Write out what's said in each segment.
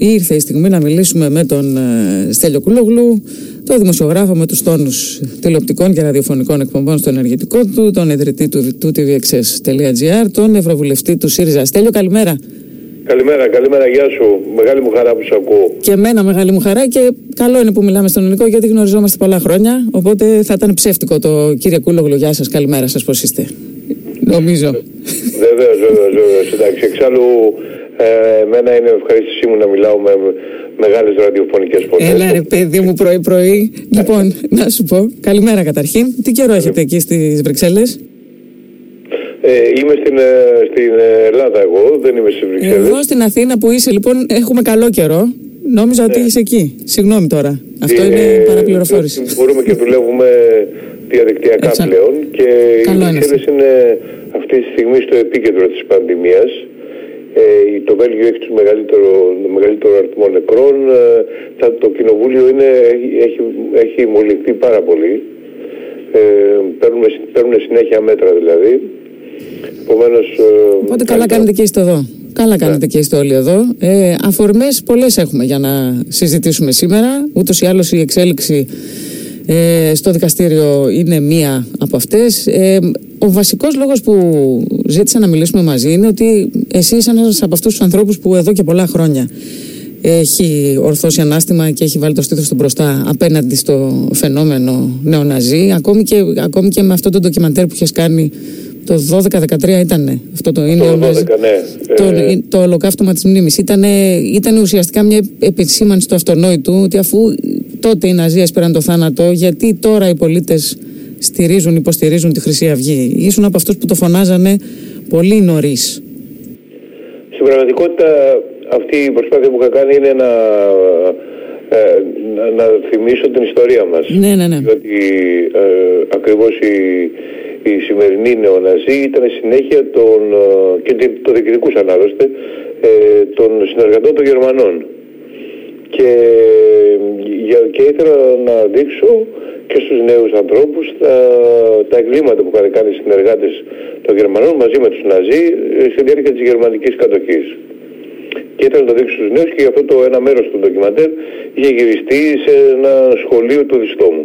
Ήρθε η στιγμή να μιλήσουμε με τον ε, Στέλιο Κούλογλου, τον δημοσιογράφο με τους τόνους τηλεοπτικών και ραδιοφωνικών εκπομπών στο ενεργητικό του, τον ιδρυτή του, του tvxs.gr, τον ευρωβουλευτή του ΣΥΡΙΖΑ. Στέλιο, καλημέρα. Καλημέρα, καλημέρα, γεια σου. Μεγάλη μου χαρά που σε ακούω. Και εμένα μεγάλη μου χαρά και καλό είναι που μιλάμε στον ελληνικό γιατί γνωριζόμαστε πολλά χρόνια. Οπότε θα ήταν ψεύτικο το κύριε Κούλογλου, γεια σας, καλημέρα σας, πώς είστε. Νομίζω. Βεβαίως, βεβαίως, βεβαίως. Εντάξει, εξάλλου ε, εμένα είναι ευχαρίστησή μου να μιλάω με μεγάλες ραδιοφωνικές φωνές. Έλα ρε παιδί μου πρωί-πρωί. λοιπόν, να σου πω, καλημέρα καταρχήν. Τι καιρό έχετε εκεί στις Βρυξέλλες; Ε, είμαι στην, ε, στην Ελλάδα εγώ, δεν είμαι στις Βρυξέλλες. Εγώ στην Αθήνα που είσαι λοιπόν έχουμε καλό καιρό. Νόμιζα ότι είσαι εκεί. Συγγνώμη τώρα. Αυτό είναι Ε, παραπληροφόρηση. Μπορούμε και δουλεύουμε διαδικτυακά Εξα- πλέον και Καλό οι είναι Βρυξέλλες είναι αυτή τη στιγμή στο επίκεντρο της πανδημίας. Ε, το Βέλγιο έχει τους μεγαλύτερο, το μεγαλύτερο αριθμό νεκρών. Ε, θα- το κοινοβούλιο είναι, έχει, έχει, έχει μολυνθεί πάρα πολύ. Ε, παίρνουν, παίρνουν συνέχεια μέτρα δηλαδή. Επομένως, ε, Οπότε καλά κάνετε και είστε εδώ. Καλά κάνετε και είστε όλοι εδώ. Ε, αφορμές πολλές έχουμε για να συζητήσουμε σήμερα. Ούτως ή άλλως η εξέλιξη ε, στο δικαστήριο είναι μία από αυτές. Ε, ο βασικός λόγος που ζήτησα να μιλήσουμε μαζί είναι ότι εσύ είσαι ένας από αυτούς τους ανθρώπους που εδώ και πολλά χρόνια έχει ορθώσει ανάστημα και έχει βάλει το στήθος του μπροστά απέναντι στο φαινόμενο νεοναζί ακόμη και, ακόμη και με αυτό το ντοκιμαντέρ που είχες κάνει το 12-13 ήταν αυτό το είναι Το νεοναζί. 12, ναι. Το, Ε, το ολοκαύτωμα της μνήμης ήταν, ήταν ουσιαστικά μια επισήμανση του αυτονόητου ότι αφού τότε οι Ναζί έσπεραν το θάνατο γιατί τώρα οι πολίτες στηρίζουν, υποστηρίζουν τη Χρυσή Αυγή ήσουν από αυτούς που το φωνάζανε πολύ νωρίς Στην πραγματικότητα αυτή η προσπάθεια που είχα κάνει είναι να, ε, να, να θυμίσω την ιστορία μας. ναι ναι ναι Διότι ε, ακριβώς η, η σημερινή νεοναζί ήταν συνέχεια των, ε, και τι- το διοικητικούσαν άλλωστε ε, των συνεργατών των Γερμανών. Και, για, και ήθελα να δείξω και στους νέους ανθρώπους τα, τα εγκλήματα που είχαν κάνει οι συνεργάτες των Γερμανών μαζί με τους Ναζί ε, στη διάρκεια της γερμανικής κατοχής. Και ήθελα να το δείξω στους νέους και γι' αυτό το ένα μέρος του ντοκιμαντέρ είχε γυριστεί σε ένα σχολείο του Διστόμου.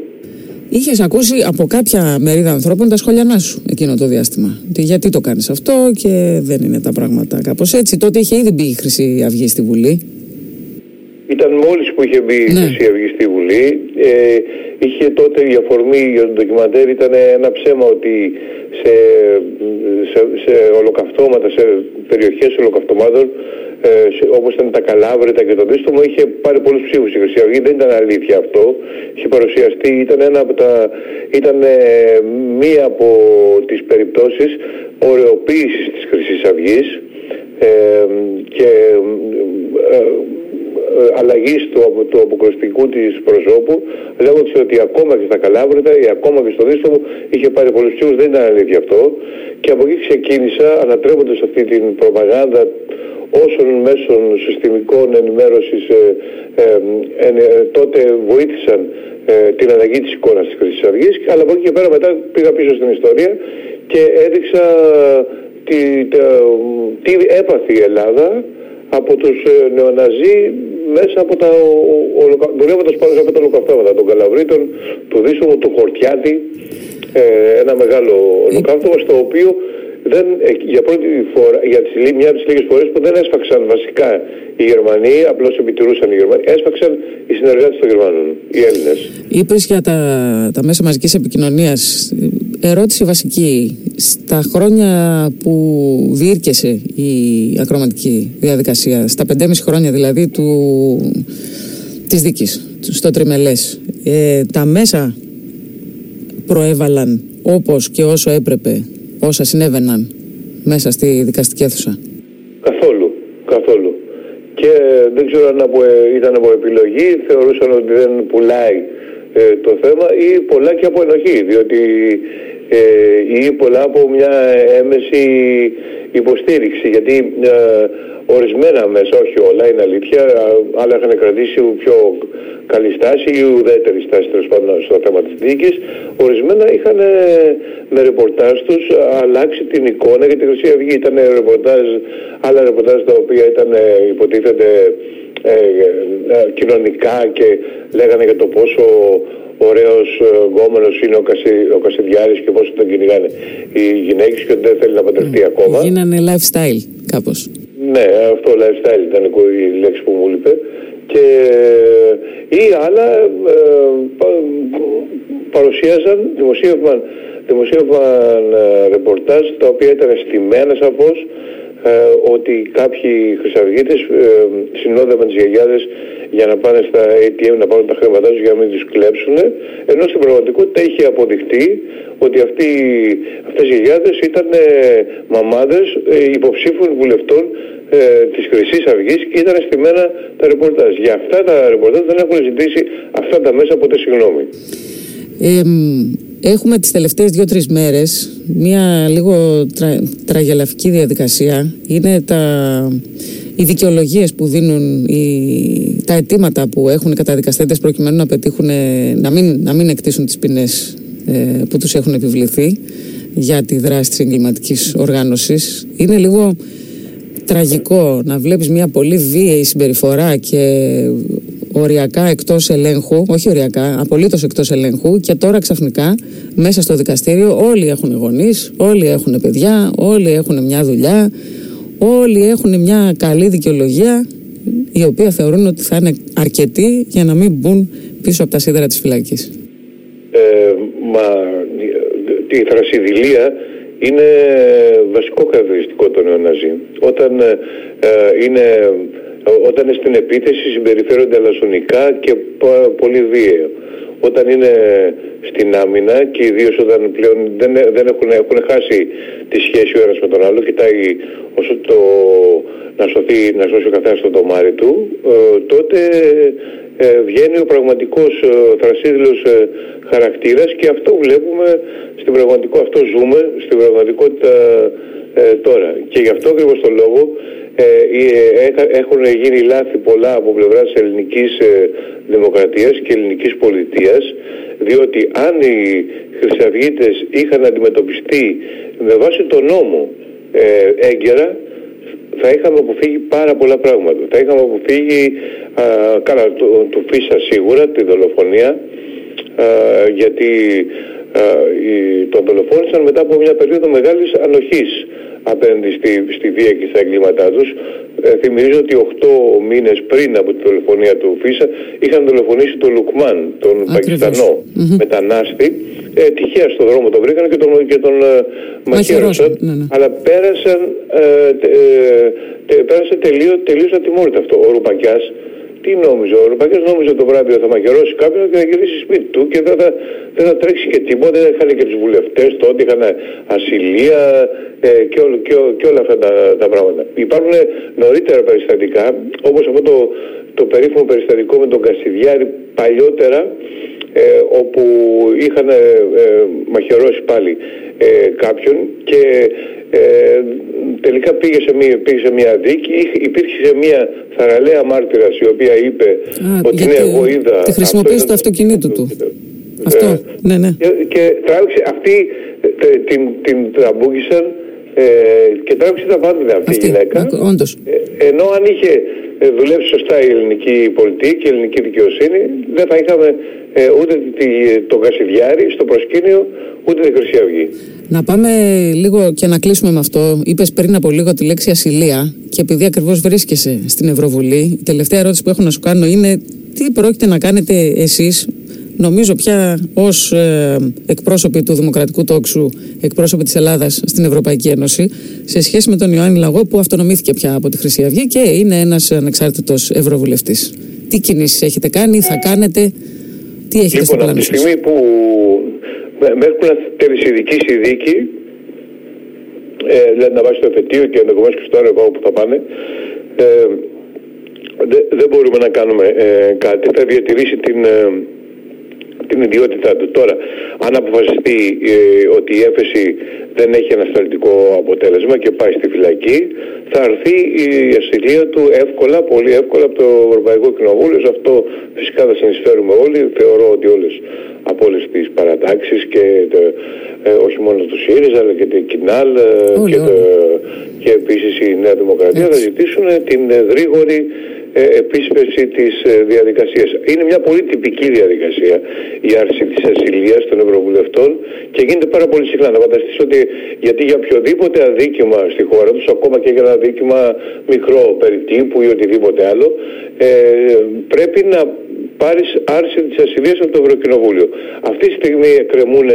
Είχες ακούσει από κάποια μερίδα ανθρώπων τα σχόλιά σου εκείνο το διάστημα. Ότι γιατί το κάνεις αυτό και δεν είναι τα πράγματα κάπως έτσι. Τότε είχε ήδη μπει η Χρυσή Αυγή στη Βουλή. Ήταν μόλις που είχε μπει η Ναι. Χρυσή Αυγή στη Βουλή. Ε, είχε τότε η αφορμή για το ντοκιμαντέρ ήταν ένα ψέμα ότι σε, σε, σε ολοκαυτώματα, σε περιοχές ολοκαυτωμάτων ε, σε, όπως ήταν τα Καλάβρητα και το Δίστομο είχε πάρει πολλούς ψήφους η Χρυσή Αυγή. Δεν ήταν αλήθεια αυτό. Είχε παρουσιαστεί, ήταν, ένα από τα, ήταν ε, μία από τις περιπτώσεις ωρεοποίησης της Χρυσής Αυγής ε, και ε, ε, αλλαγής του, απο- του αποκρουστικού της προσώπου λέγοντας ότι ακόμα και στα Καλάβρητα ή ακόμα και στο Δίστομο είχε πάρει πολλούς ψήφους, δεν ήταν αλήθεια αυτό. Και από εκεί ξεκίνησα ανατρέποντας αυτή την προπαγάνδα όσων μέσων συστημικών ενημέρωσης ε, ε, ε, ε, τότε βοήθησαν ε, την αλλαγή της εικόνας της Χρυσής Αυγής. Αλλά από εκεί και πέρα μετά πήγα πίσω στην ιστορία και έδειξα τι, τα- τι έπαθε η Ελλάδα από τους ε, νεοναζί μέσα από τα ολοκα... δουλεύοντας πάνω από τα ολοκαυτώματα των Καλαβρίτων, του Δίσομου, του Χορτιάτη ε, ένα μεγάλο ολοκαύτωμα στο οποίο δεν, ε, για πρώτη φορά, για τις, λί- μια από τις λίγες φορές που δεν έσφαξαν βασικά οι Γερμανοί, απλώς επιτηρούσαν οι Γερμανοί, έσφαξαν οι συνεργάτες των Γερμανών, οι Έλληνες. Είπες για τα, τα μέσα μαζικής επικοινωνίας. Ερώτηση βασική. Στα χρόνια που διήρκεσε η ακροματική διαδικασία, στα 5,5 χρόνια δηλαδή του, της δίκης, στο τριμελές, ε, τα μέσα προέβαλαν όπως και όσο έπρεπε όσα συνέβαιναν μέσα στη δικαστική αίθουσα; Καθόλου, καθόλου. Και δεν ξέρω αν από, ήταν από επιλογή, θεωρούσαν ότι δεν πουλάει ε, το θέμα ή πολλά και από ενοχή, διότι ή πολλά από μια έμεση υποστήριξη γιατί ορισμένα μέσα, όχι όλα είναι αλήθεια, άλλα είχαν κρατήσει πιο καλή στάση ή ουδέτερη στάση τέλος πάντων στο θέμα της δίκη. Ορισμένα είχαν ε, με ρεπορτάζ τους αλλάξει την εικόνα για τη Χρυσή Αυγή. Ήταν ρεπορτάζ, άλλα ρεπορτάζ τα οποία ήταν ε, υποτίθεται ε, ε, κοινωνικά και λέγανε για το πόσο ωραίος γκόμενος είναι ο, Κασι, ο Κασιδιάρης και πόσο τον κυνηγάνε οι γυναίκες και ότι δεν θέλει να παντρευτεί mm. ακόμα. Γίνανε lifestyle κάπως. Ναι, αυτό lifestyle ήταν η λέξη που μου είπε και ή άλλα ε, παρουσίαζαν, δημοσίευαν, δημοσίευαν ε, ρεπορτάζ τα οποία ήταν στημένα σαφώς ε, ότι κάποιοι χρυσαυγίτες ε, συνόδευαν τις γιαγιάδες για να πάνε στα ATM να πάρουν τα χρήματά τους για να μην τους κλέψουν ενώ στην πραγματικότητα είχε αποδειχτεί ότι αυτοί, αυτές οι γιαγιάδες ήταν ε, μαμάδες ε, υποψήφων βουλευτών ε, της Χρυσής Αυγής και ήταν στημένα τα ρεπορτάζ. Για αυτά τα ρεπορτάζ δεν έχουν ζητήσει αυτά τα μέσα ποτέ συγγνώμη. Ε, έχουμε τις τελευταίες δύο-τρεις μέρες μια λίγο τρα, τραγελαφική διαδικασία. Είναι τα, οι δικαιολογίες που δίνουν, οι, τα αιτήματα που έχουν οι καταδικαστέντες προκειμένου να πετύχουν, να μην, να μην εκτίσουν τις ποινές ε, που τους έχουν επιβληθεί για τη δράση της εγκληματικής οργάνωσης. Είναι λίγο τραγικό να βλέπεις μια πολύ βίαιη συμπεριφορά και οριακά εκτός ελέγχου, όχι οριακά, απολύτως εκτός ελέγχου και τώρα ξαφνικά μέσα στο δικαστήριο όλοι έχουν γονείς, όλοι έχουν παιδιά, όλοι έχουν μια δουλειά, όλοι έχουν μια καλή δικαιολογία η οποία θεωρούν ότι θα είναι αρκετή για να μην μπουν πίσω από τα σίδερα της φυλακής. Ε, μα η θρασιδηλία είναι βασικό χαρακτηριστικό των νεοναζί. Όταν ε, ε, είναι όταν είναι στην επίθεση συμπεριφέρονται αλαζονικά και πολύ βίαιο. Όταν είναι στην άμυνα και ιδίως όταν πλέον δεν, δεν έχουν, έχουν χάσει τη σχέση ο ένας με τον άλλο, κοιτάει όσο το να, σωθεί, να σώσει ο καθένας το τομάρι του, ε, τότε ε, βγαίνει ο πραγματικός ε, θρασίδηλος ε, χαρακτήρας και αυτό βλέπουμε στην πραγματικό, αυτό ζούμε στην πραγματικότητα ε, τώρα. Και γι' αυτό ακριβώς το λόγο ε, έχουν γίνει λάθη πολλά από πλευράς της ελληνικής δημοκρατίας και ελληνικής πολιτείας διότι αν οι χρυσαυγίτες είχαν αντιμετωπιστεί με βάση τον νόμο έγκαιρα θα είχαμε αποφύγει πάρα πολλά πράγματα. Θα είχαμε αποφύγει, α, καλά, το, το Φίσα σίγουρα, τη δολοφονία, α, γιατί α, οι, τον δολοφόνησαν μετά από μια περίοδο μεγάλης ανοχής απέναντι στη, στη βία και στα εγκλήματά τους. Ε, θυμίζω ότι 8 μήνες πριν από τη δολοφονία του Φίσα είχαν δολοφονήσει τον Λουκμάν, τον Πακιστανό μετανάστη. Ε, τυχαία στον δρόμο τον βρήκαν και τον, και τον ε, μαχαίρωσαν. Ναι, ναι. Αλλά πέρασαν, ε, ε, τε, πέρασε τελείω, τελείως ατιμόρυτα αυτό. Ο Ρουπακιάς τι νόμιζε, ο Ρουπακιάς νόμιζε το βράδυ ότι θα μαχαιρώσει κάποιον και θα γυρίσει σπίτι του και δεν θα, δεν θα τρέξει και τίποτα. Δεν είχαν και τους βουλευτές τότε, είχαν ασυλία ε, και, όλο, και, και, όλα αυτά τα, τα πράγματα. Υπάρχουν νωρίτερα περιστατικά, όπως αυτό το, το περίφημο περιστατικό με τον Κασιδιάρη παλιότερα, ε, όπου είχαν ε, μαχαιρώσει πάλι ε, κάποιον και ε, τελικά πήγε σε, μια, πήγε σε μια δίκη, υπήρχε μια θαραλέα μάρτυρας η οποία είπε Α, ότι ναι, εγώ είδα... Τη χρησιμοποίηση του αυτοκινήτου του. Αυτό, ε, ναι, ναι. Και, και τράβηξε, αυτοί την, την τραμπούκησαν ε, και τράβηξε τα πάντα αυτή, αυτή η γυναίκα. Όντως. Ε, ενώ αν είχε ε, δουλέψει σωστά η ελληνική πολιτική και η ελληνική δικαιοσύνη, δεν θα είχαμε ε, ούτε το Κασιδιάρη στο προσκήνιο, ούτε τη Χρυσή Αυγή. Να πάμε λίγο και να κλείσουμε με αυτό. Είπες πριν από λίγο τη λέξη ασυλία και επειδή ακριβώς βρίσκεσαι στην Ευρωβουλή, η τελευταία ερώτηση που έχω να σου κάνω είναι τι πρόκειται να κάνετε εσείς νομίζω πια ως ε, εκπρόσωποι του Δημοκρατικού Τόξου, εκπρόσωποι της Ελλάδας στην Ευρωπαϊκή Ένωση, σε σχέση με τον Ιωάννη Λαγό που αυτονομήθηκε πια από τη Χρυσή Αυγή και είναι ένας ανεξάρτητος ευρωβουλευτής. Τι κινήσεις έχετε κάνει, θα κάνετε, τι έχετε λοιπόν, στο πλάνο σας. Λοιπόν, από τη στιγμή που με έχουν τελεσιδική δίκη, ε, δηλαδή να βάσει το εφετείο και ενδεχομένω και στο έργο που θα πάνε, ε, δεν μπορούμε να κάνουμε ε, κάτι. Θα διατηρήσει την, ε, στην ιδιότητά του. Τώρα, αν αποφασιστεί ε, ότι η έφεση δεν έχει ανασταλτικό αποτέλεσμα και πάει στη φυλακή, θα έρθει η ασυλία του εύκολα, πολύ εύκολα από το Ευρωπαϊκό Κοινοβούλιο. Σε αυτό φυσικά θα συνεισφέρουμε όλοι. Θεωρώ ότι όλες από όλες τις παρατάξεις και ε, όχι μόνο του ΣΥΡΙΖΑ αλλά και την ΚΙΝΑΛ ε, και, το, και επίσης η Νέα Δημοκρατία θα ζητήσουν την γρήγορη ε, επίσπευση της ε, διαδικασίας. Είναι μια πολύ τυπική διαδικασία η άρση της ασυλίας των Ευρωβουλευτών και γίνεται πάρα πολύ συχνά. Να φανταστείς ότι γιατί για οποιοδήποτε αδίκημα στη χώρα τους, ακόμα και για ένα αδίκημα μικρό περί τύπου ή οτιδήποτε άλλο, ε, πρέπει να πάρεις άρση της ασυλίας από το Ευρωκοινοβούλιο. Αυτή τη στιγμή εκκρεμούν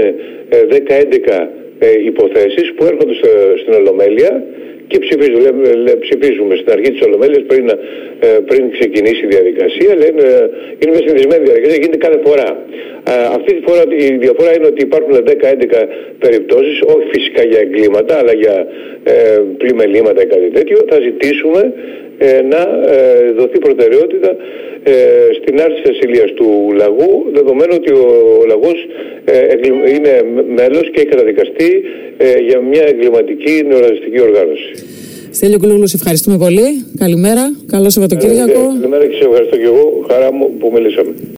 10-11 ε, υποθέσεις που έρχονται στην Ολομέλεια και ψηφίζουμε, ψηφίζουμε στην αρχή της Ολομέλειας πριν, ε, πριν ξεκινήσει η διαδικασία. Λένε, είναι μια συνδυσμένη διαδικασία, γίνεται κάθε φορά. Αυτή τη φορά η διαφορά είναι ότι υπάρχουν 10-11 περιπτώσεις, όχι φυσικά για εγκλήματα, αλλά για ε, πλημελήματα ή κάτι τέτοιο. Θα ζητήσουμε ε, να ε, δοθεί προτεραιότητα ε, στην άρση της ασυλίας του λαγού, δεδομένου ότι ο, ο λαγός είναι μέλος και έχει καταδικαστεί για μια εγκληματική νεοραζιστική οργάνωση. Στέλιο Κουλούλου, σε ευχαριστούμε πολύ. Καλημέρα. Καλό Σαββατοκύριακο. καλημέρα και σε ευχαριστώ και εγώ. Χαρά μου που μιλήσαμε.